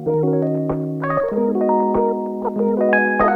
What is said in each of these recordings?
Thank you.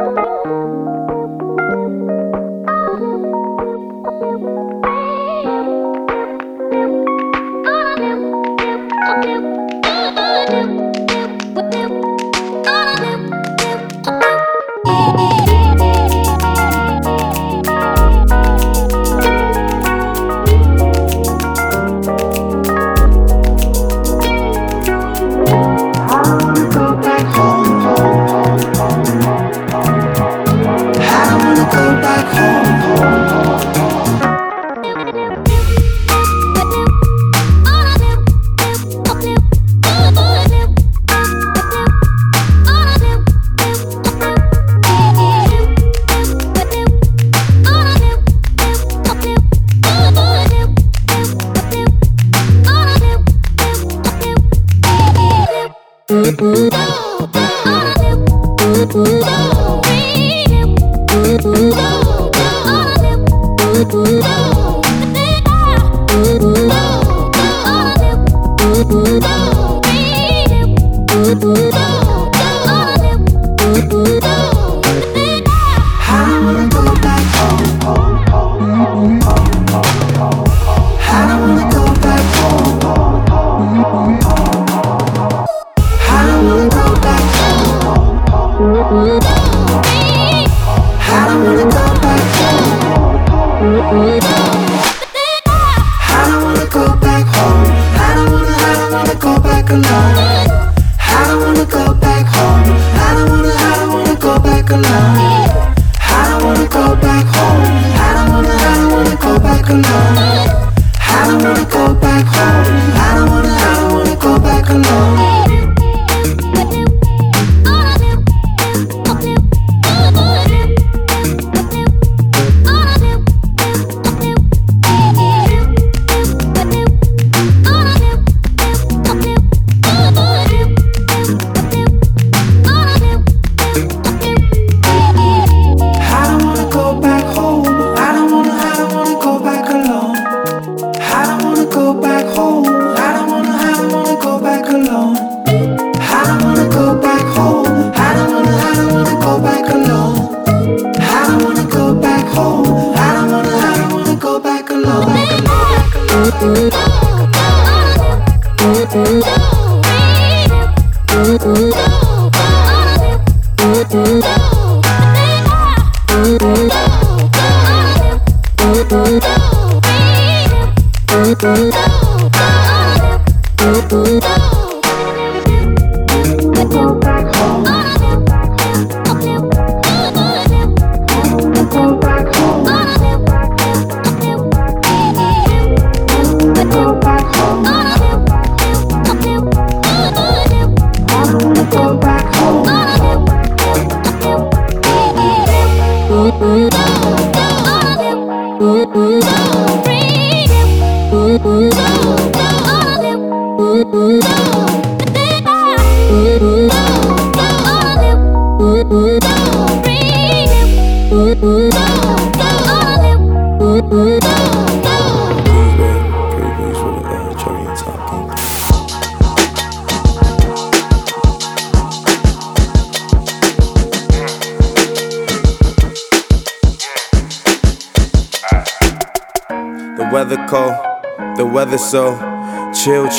So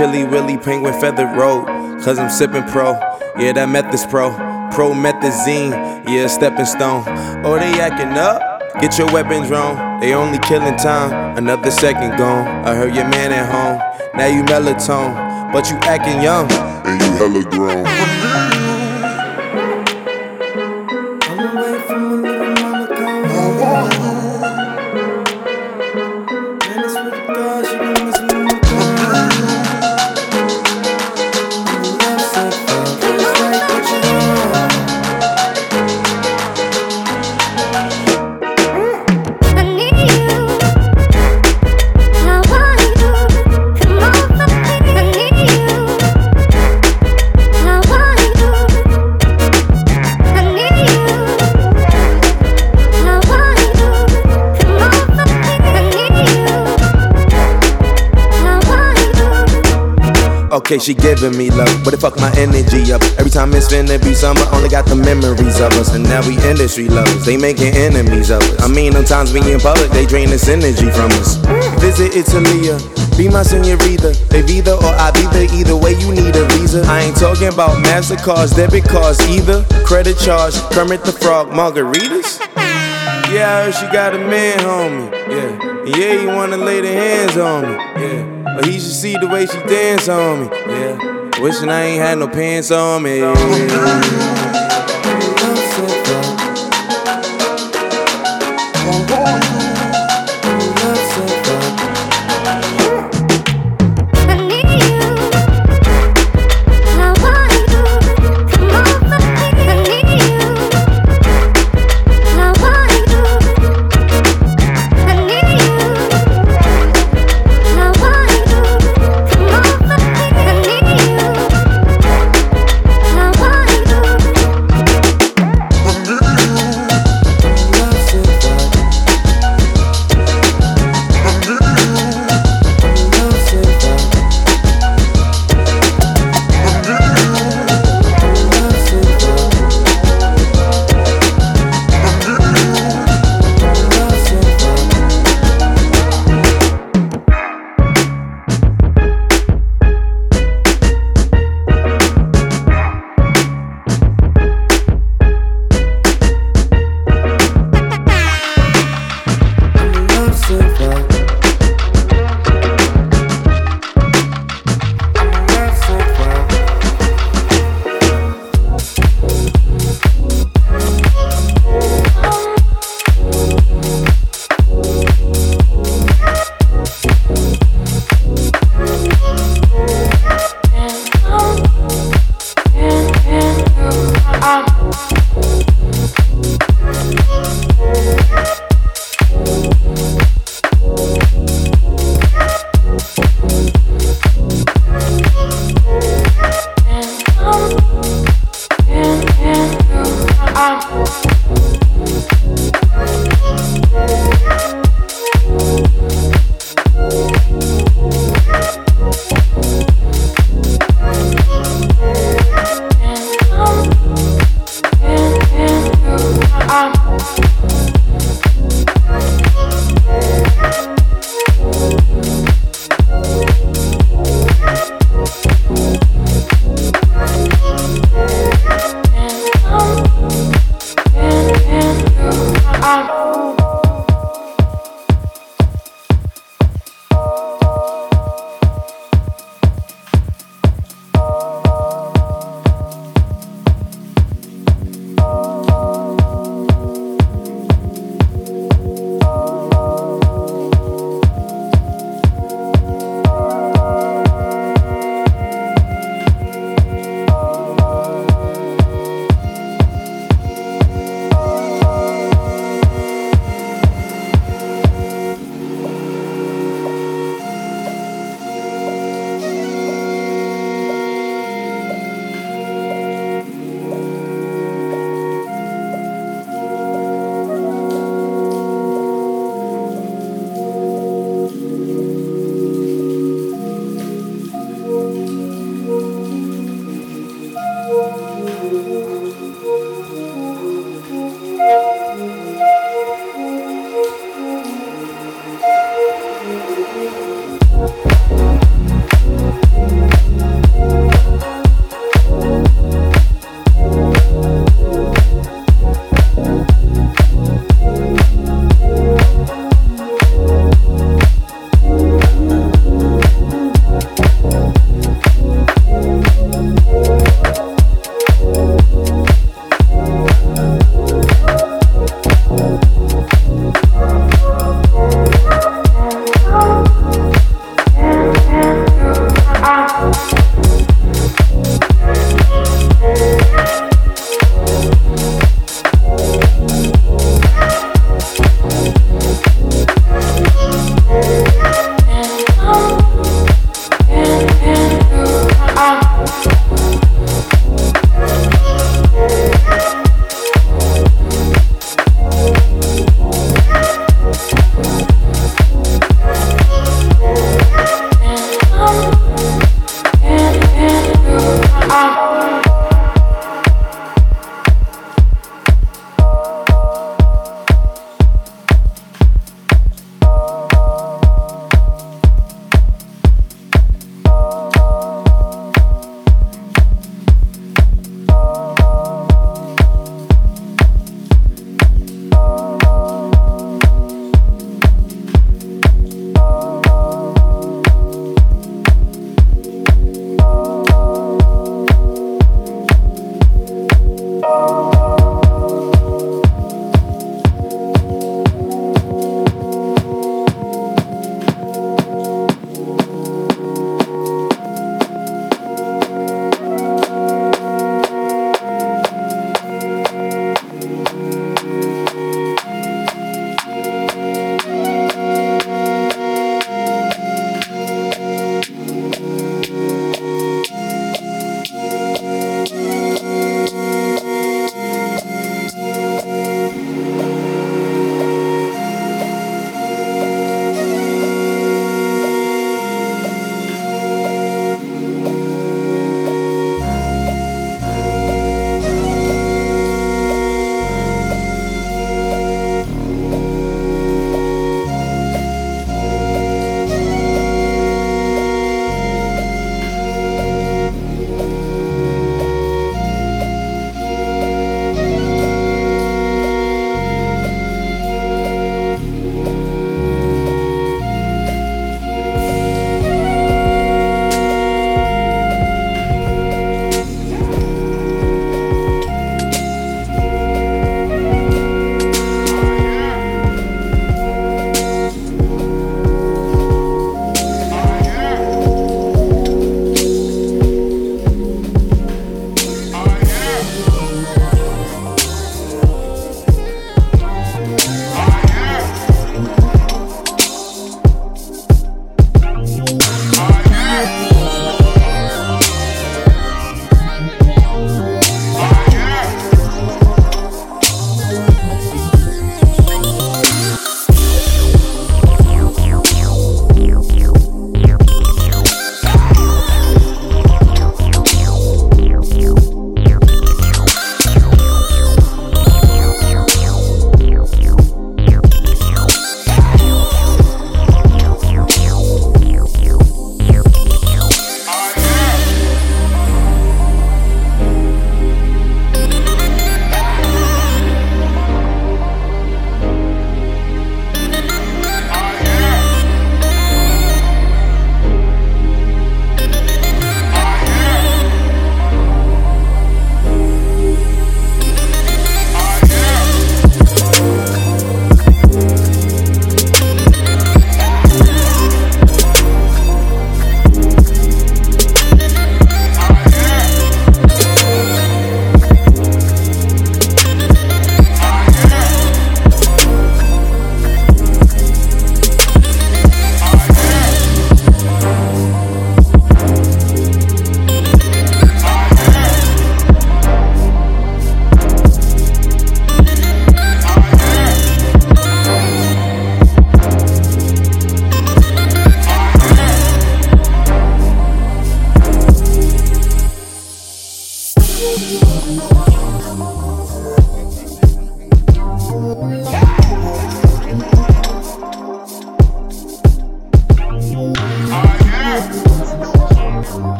chilly, willy, penguin feathered road. Cause I'm sipping pro, yeah, that meth is pro. Promethazine, yeah, stepping stone. Oh, they acting up? Get your weapons wrong. They only killing time, another second gone. I heard your man at home, now you melatonin, but you acting young. And you hella grown. Okay, she giving me love, but it fuck my energy up. Every time it's finna be summer, only got the memories of us. And now we industry lovers, they making enemies of us. I mean, sometimes we in public, they drain this energy from us. Visit Italia, be my senorita. They either or I be the either way you need a visa. I ain't talking about MasterCards, debit cards either. Credit charge, Kermit the Frog, margaritas. Yeah, I heard she got a man, homie. Yeah, yeah, he wanna lay the hands on me. Yeah, but he should see the way she dance on me. Yeah, wishing I ain't had no pants on me.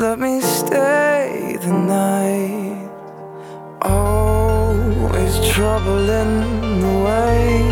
let me stay the night. Always trouble in the way.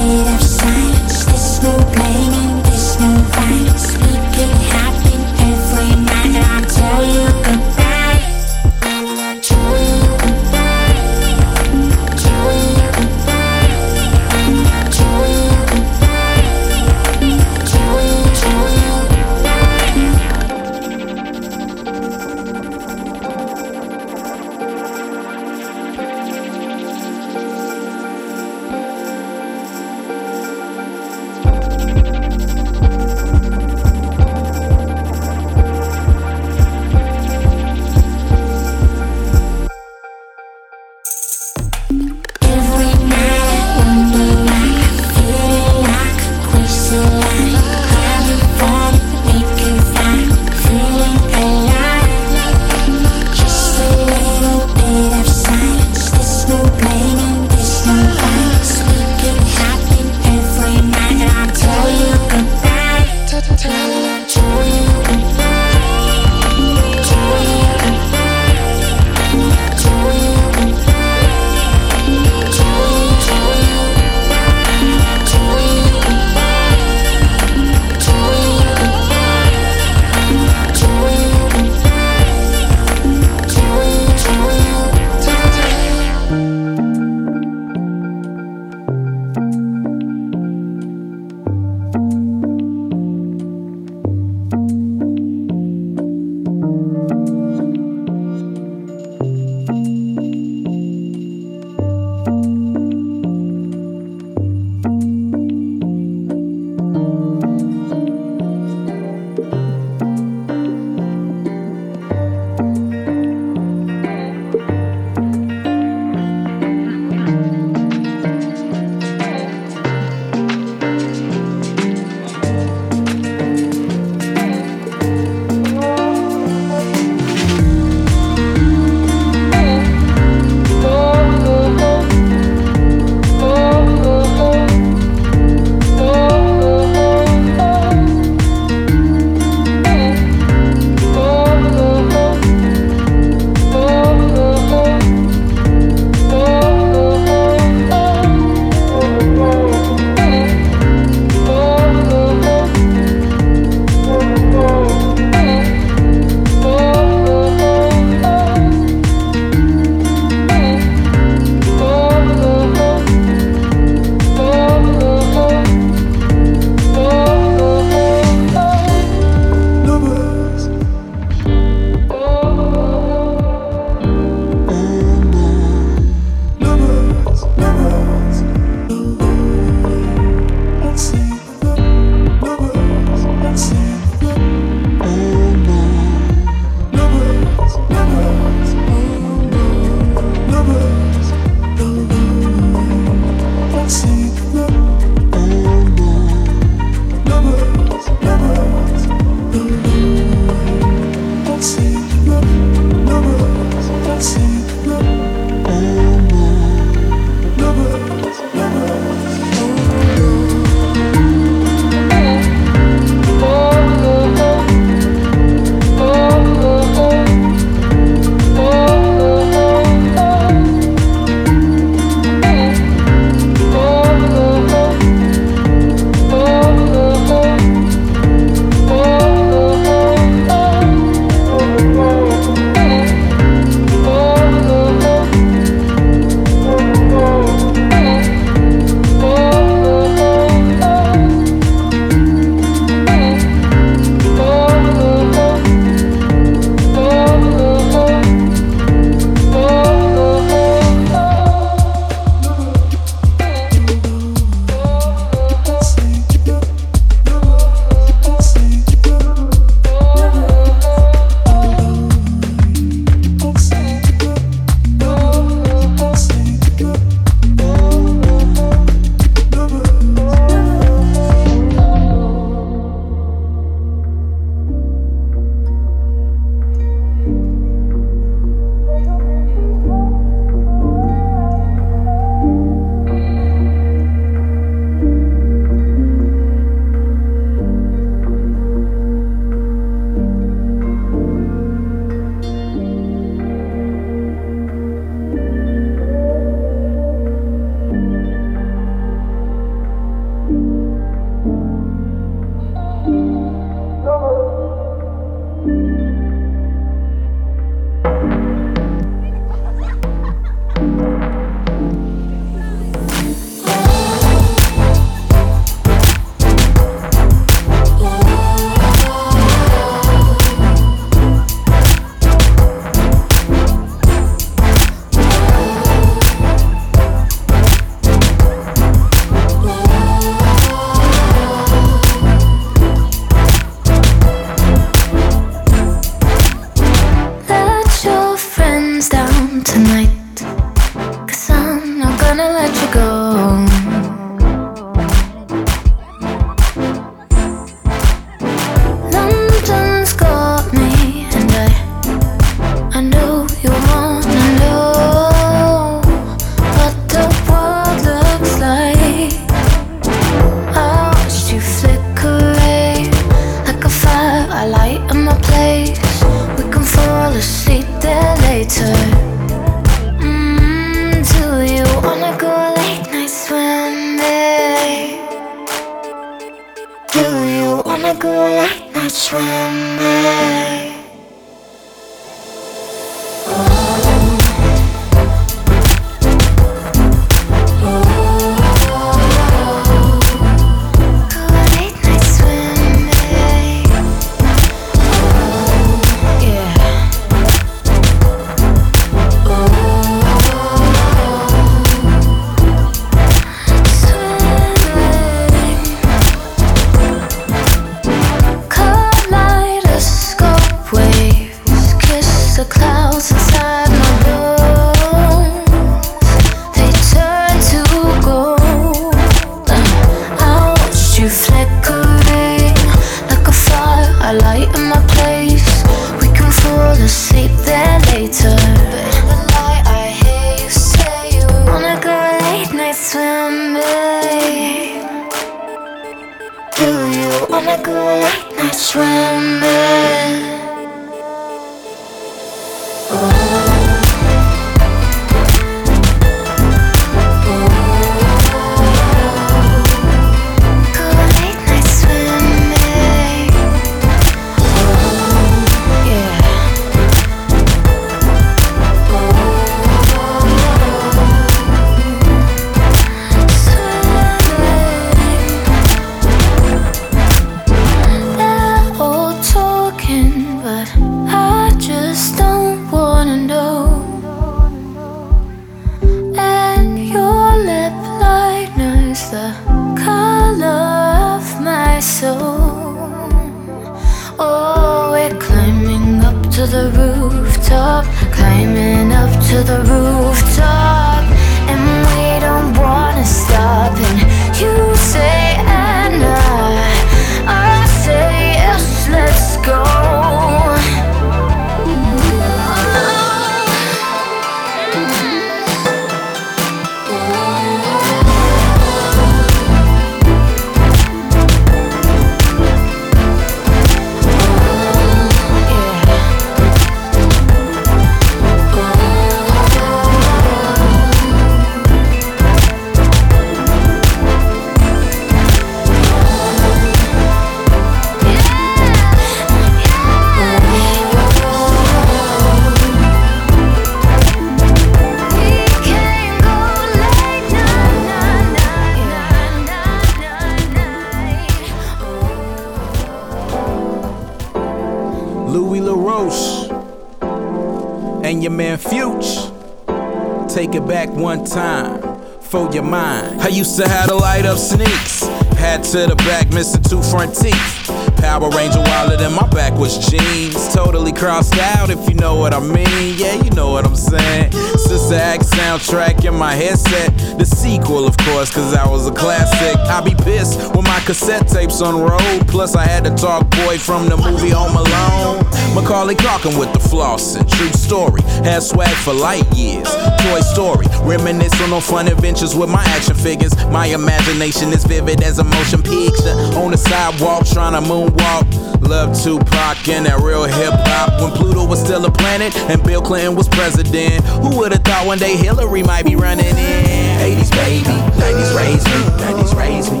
Crossed out, if you know what I mean. Yeah, you know what I'm saying. Sister Act soundtrack in my headset. The sequel, of course, cause was a classic. I be pissed with my cassette tapes on road. Plus, I had to Talkboy from the movie Home Alone. Macaulay Culkin with the flossing. True story. Had swag for light years. Toy Story. Reminisce on fun adventures with my action figures. My imagination is vivid as a motion picture. On the sidewalk, trying to moon walk. Love Tupac and that real hip hop. When Pluto was still a planet and Bill Clinton was president. Who would have thought one day Hillary might be running in? 80s baby, 90s raised me, 90s raised me.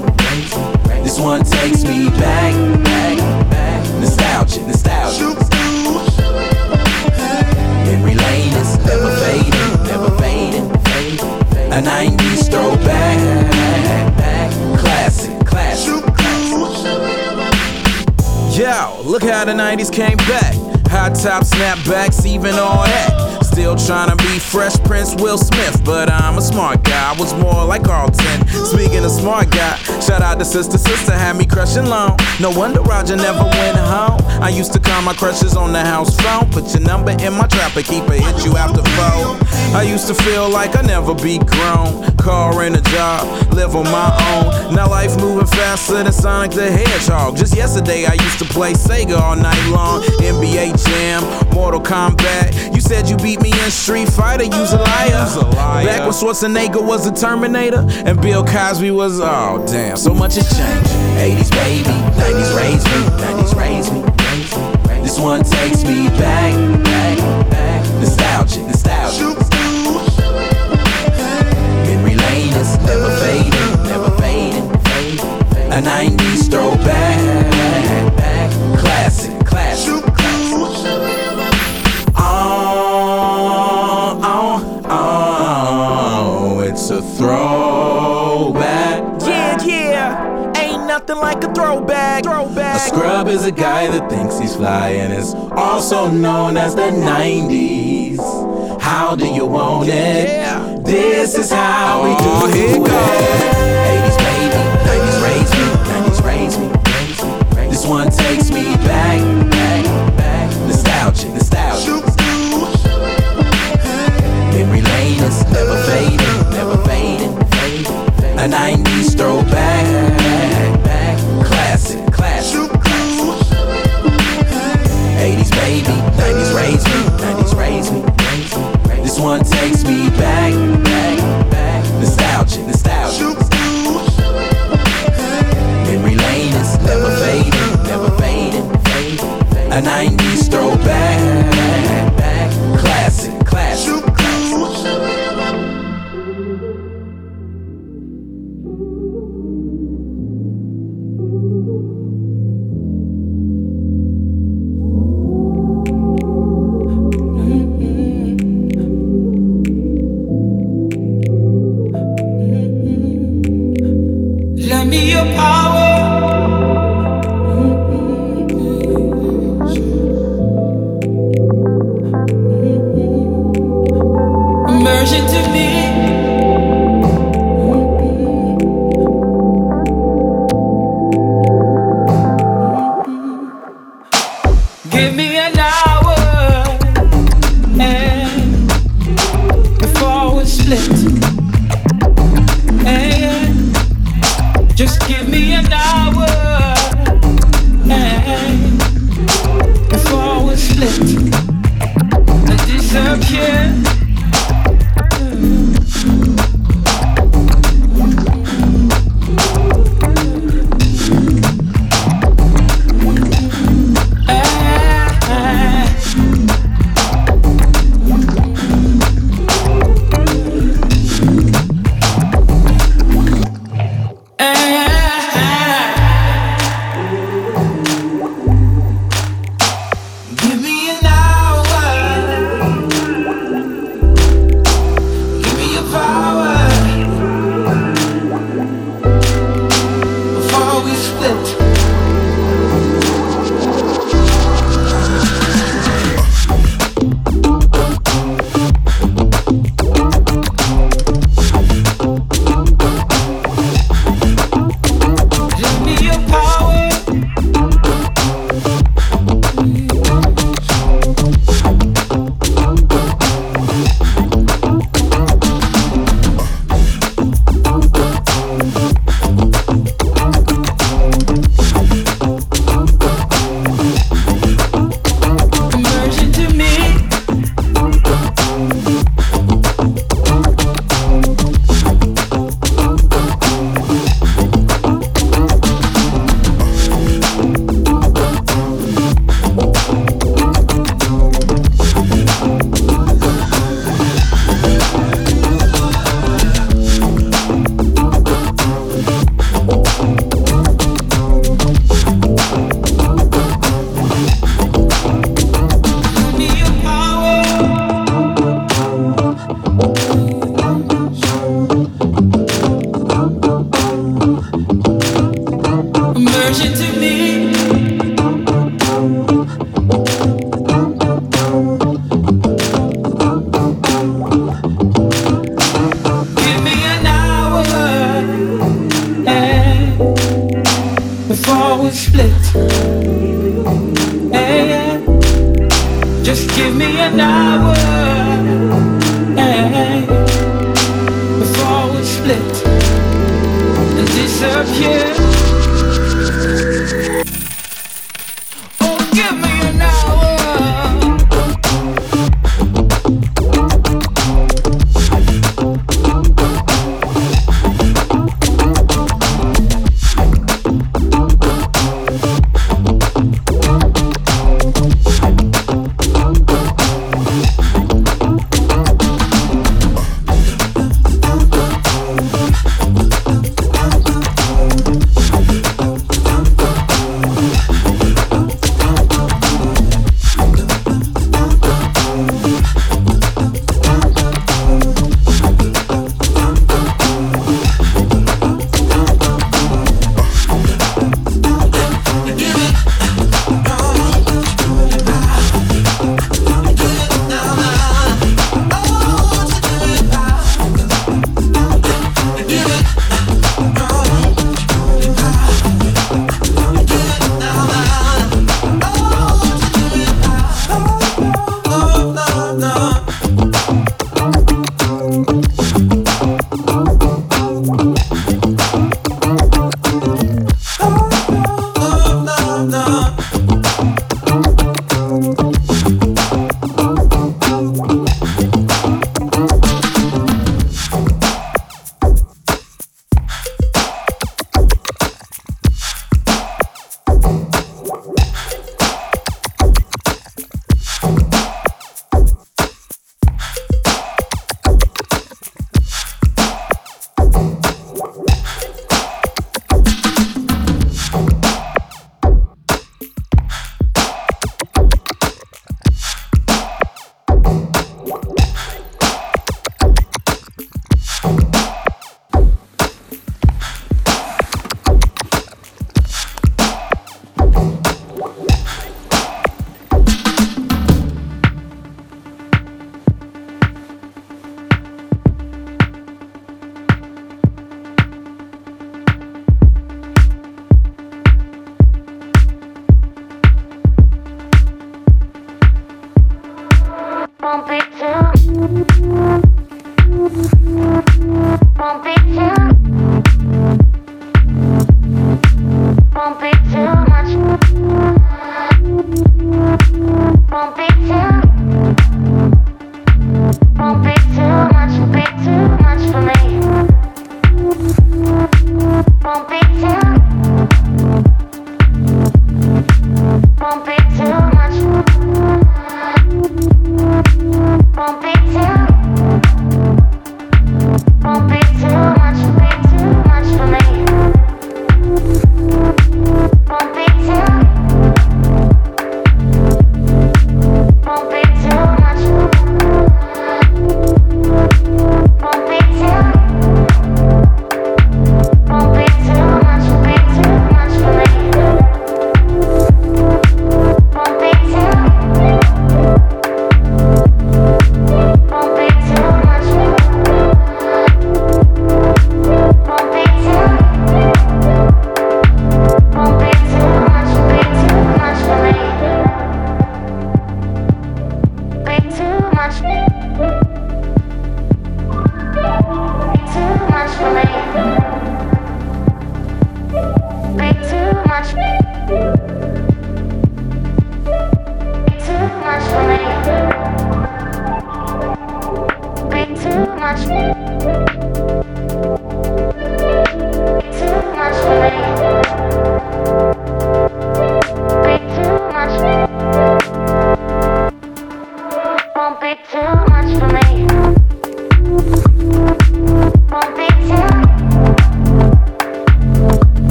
This one takes me back, back, back. Nostalgia, nostalgia. Memory lane is never fading, never fading, fading. A 90s throwback, Yo, look how the 90s came back. High top snapbacks, even all that. Still trying to be Fresh Prince Will Smith, but I'm a smart guy. I was more like Carlton. Speaking of smart guy, shout out to Sister Sister, had me crushing long. No wonder Roger never went home. I used to call my crushes on the house phone. Put your number in my Trapper Keeper hit you after four. I used to feel like I never be grown. Car and a job, live on my own. Now life moving faster than Sonic the Hedgehog. Just yesterday I used to play Sega all night long. NBA Jam, Mortal Kombat. You said you beat me in Street Fighter, you's a liar. Back when Schwarzenegger was a Terminator and Bill Cosby was, oh damn, so much has changed. 80s baby, 90s raised me, 90s raised me. This one takes me back, back, back. Nostalgic, nostalgic. Memory lane is never fading, never fading. A 90s throwback, scrub is a guy that thinks he's fly and is also known as the 90s. How do you want it? This is how we do oh, it. Go. 80s baby, 90s raised me, 90s raised me. This one takes me back, back, back. Nostalgic, nostalgic. Memory lane is never fading, never fading, fading. A 90s throwback, 90s raised me, 90s raised me. This one takes me back, back, back. Nostalgic, nostalgic. Memory lane is never fading, never fading, fading. A 90s throwback,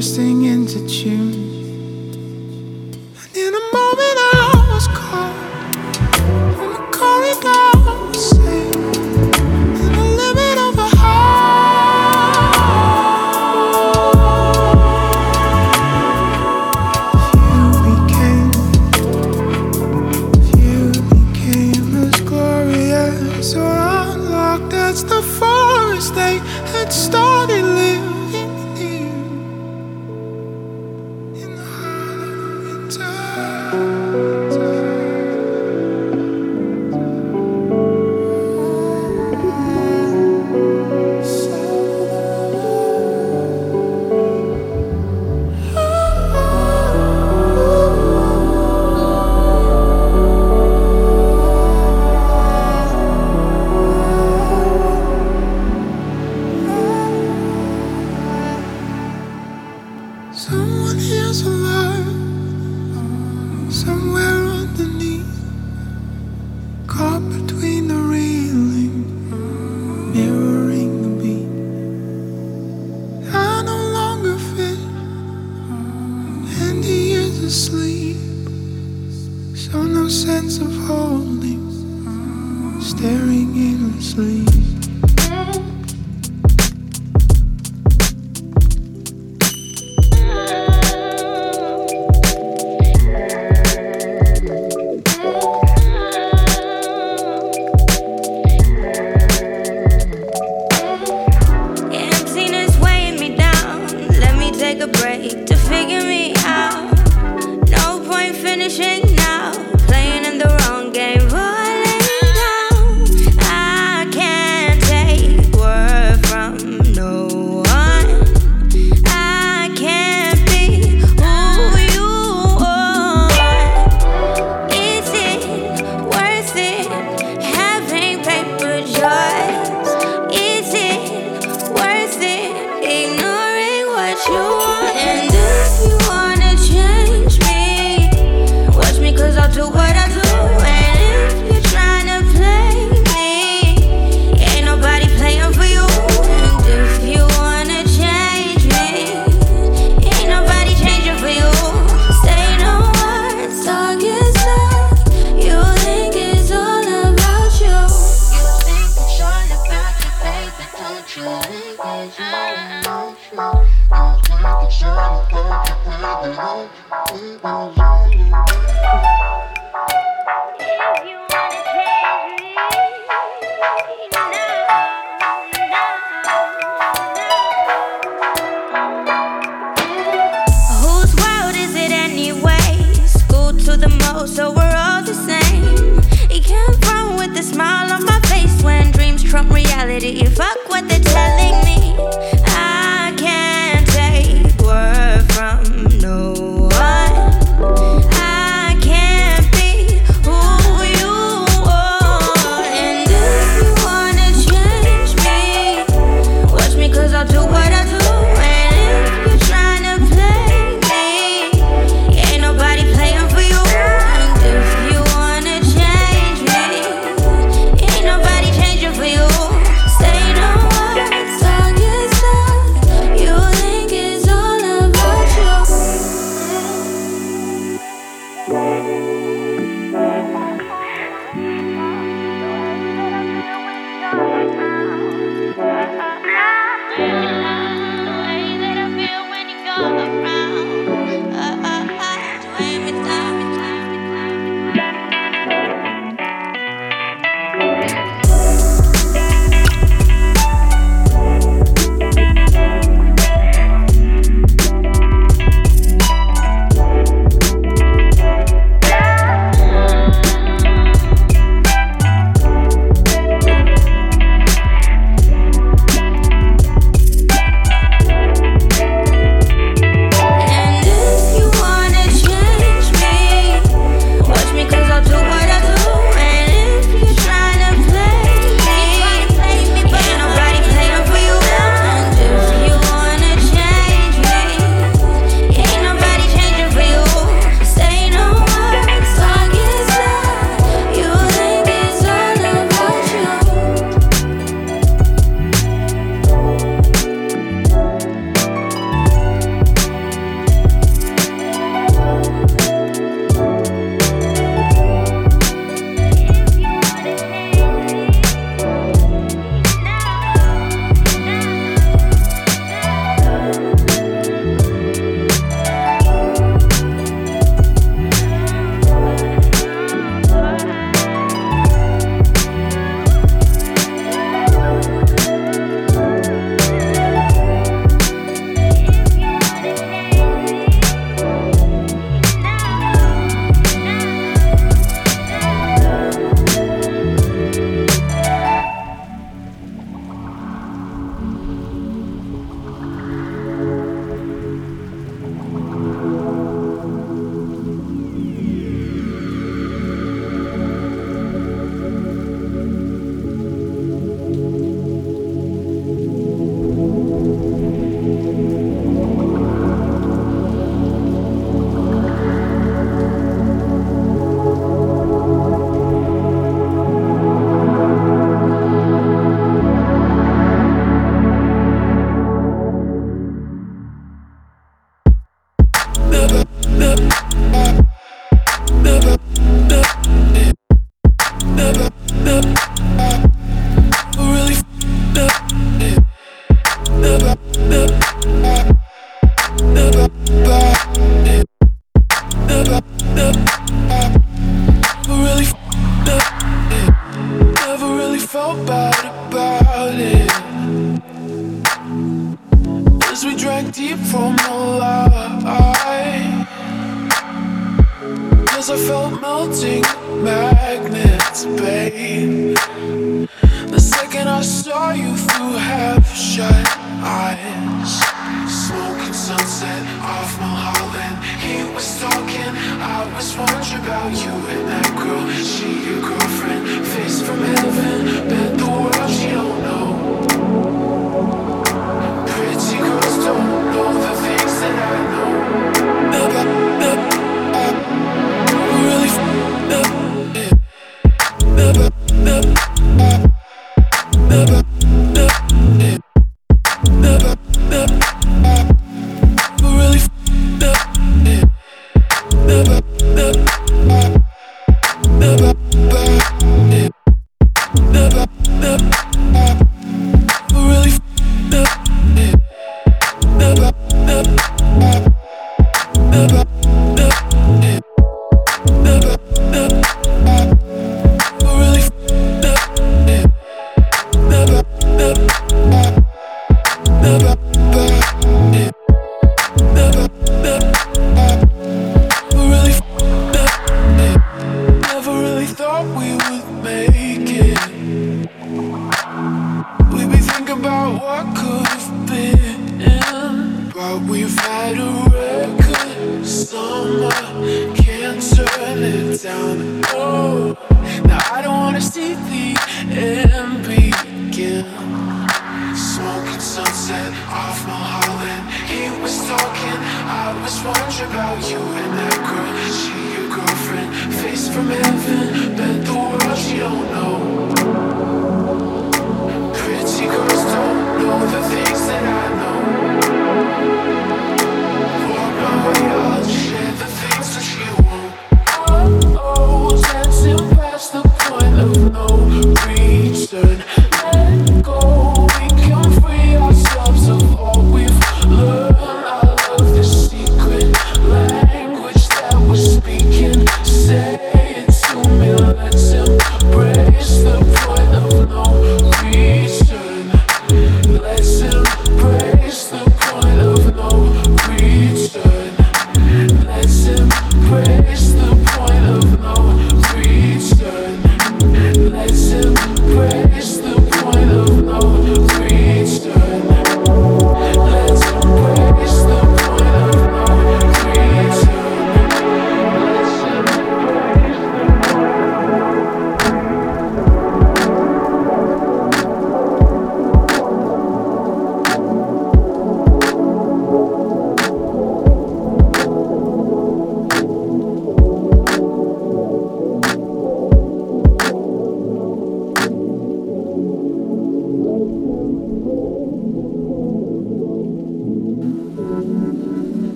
Yeah.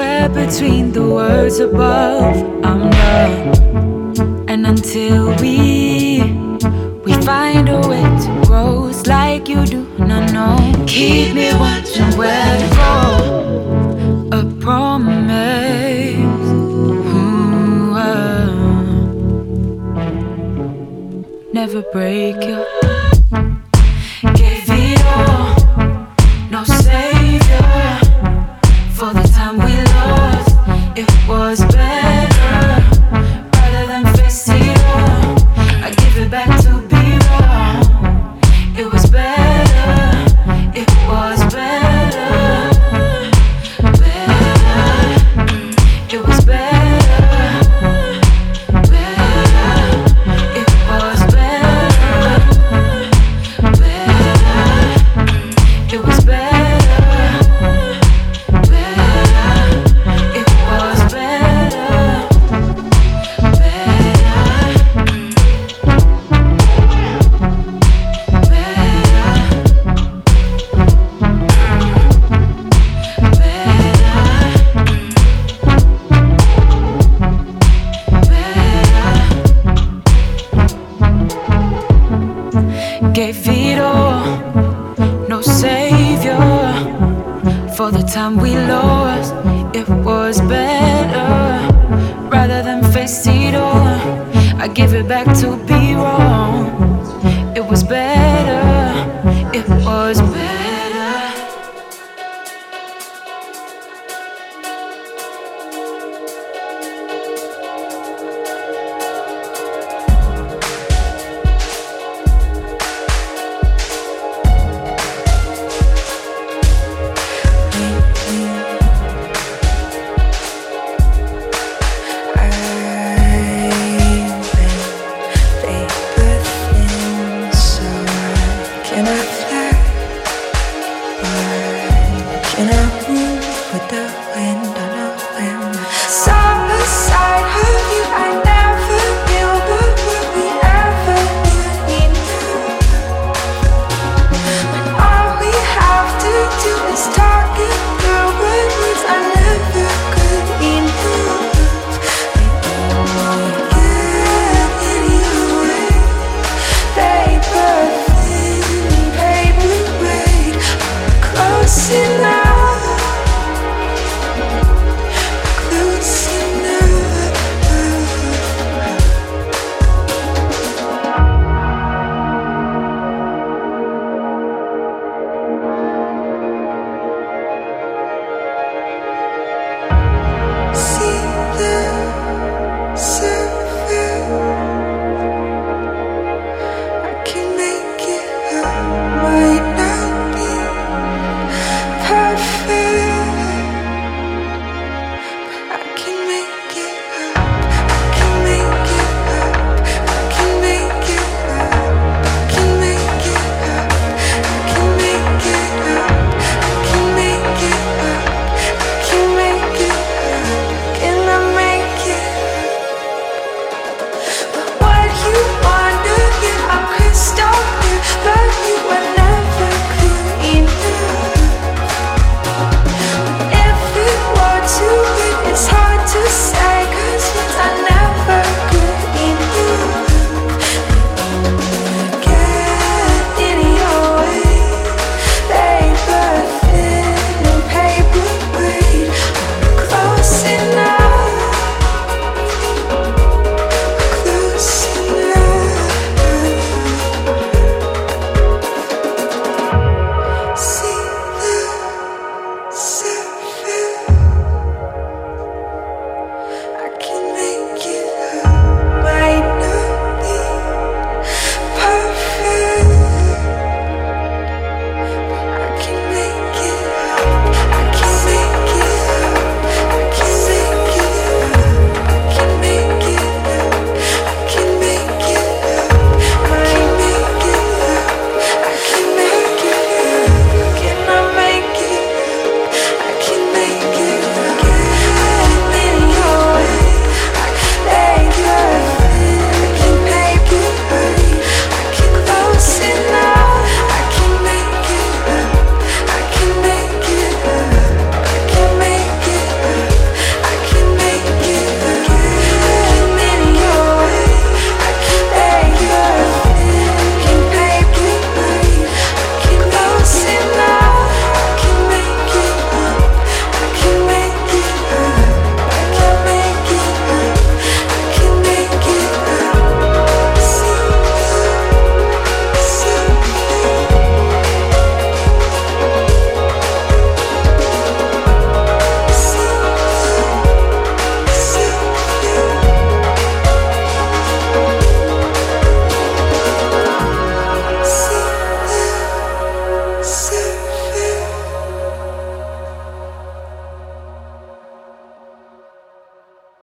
Where between the words above, I'm numb. And until we we find a way to grow, like you do no no. Keep me watching where to go. A promise. Ooh, uh, never break your.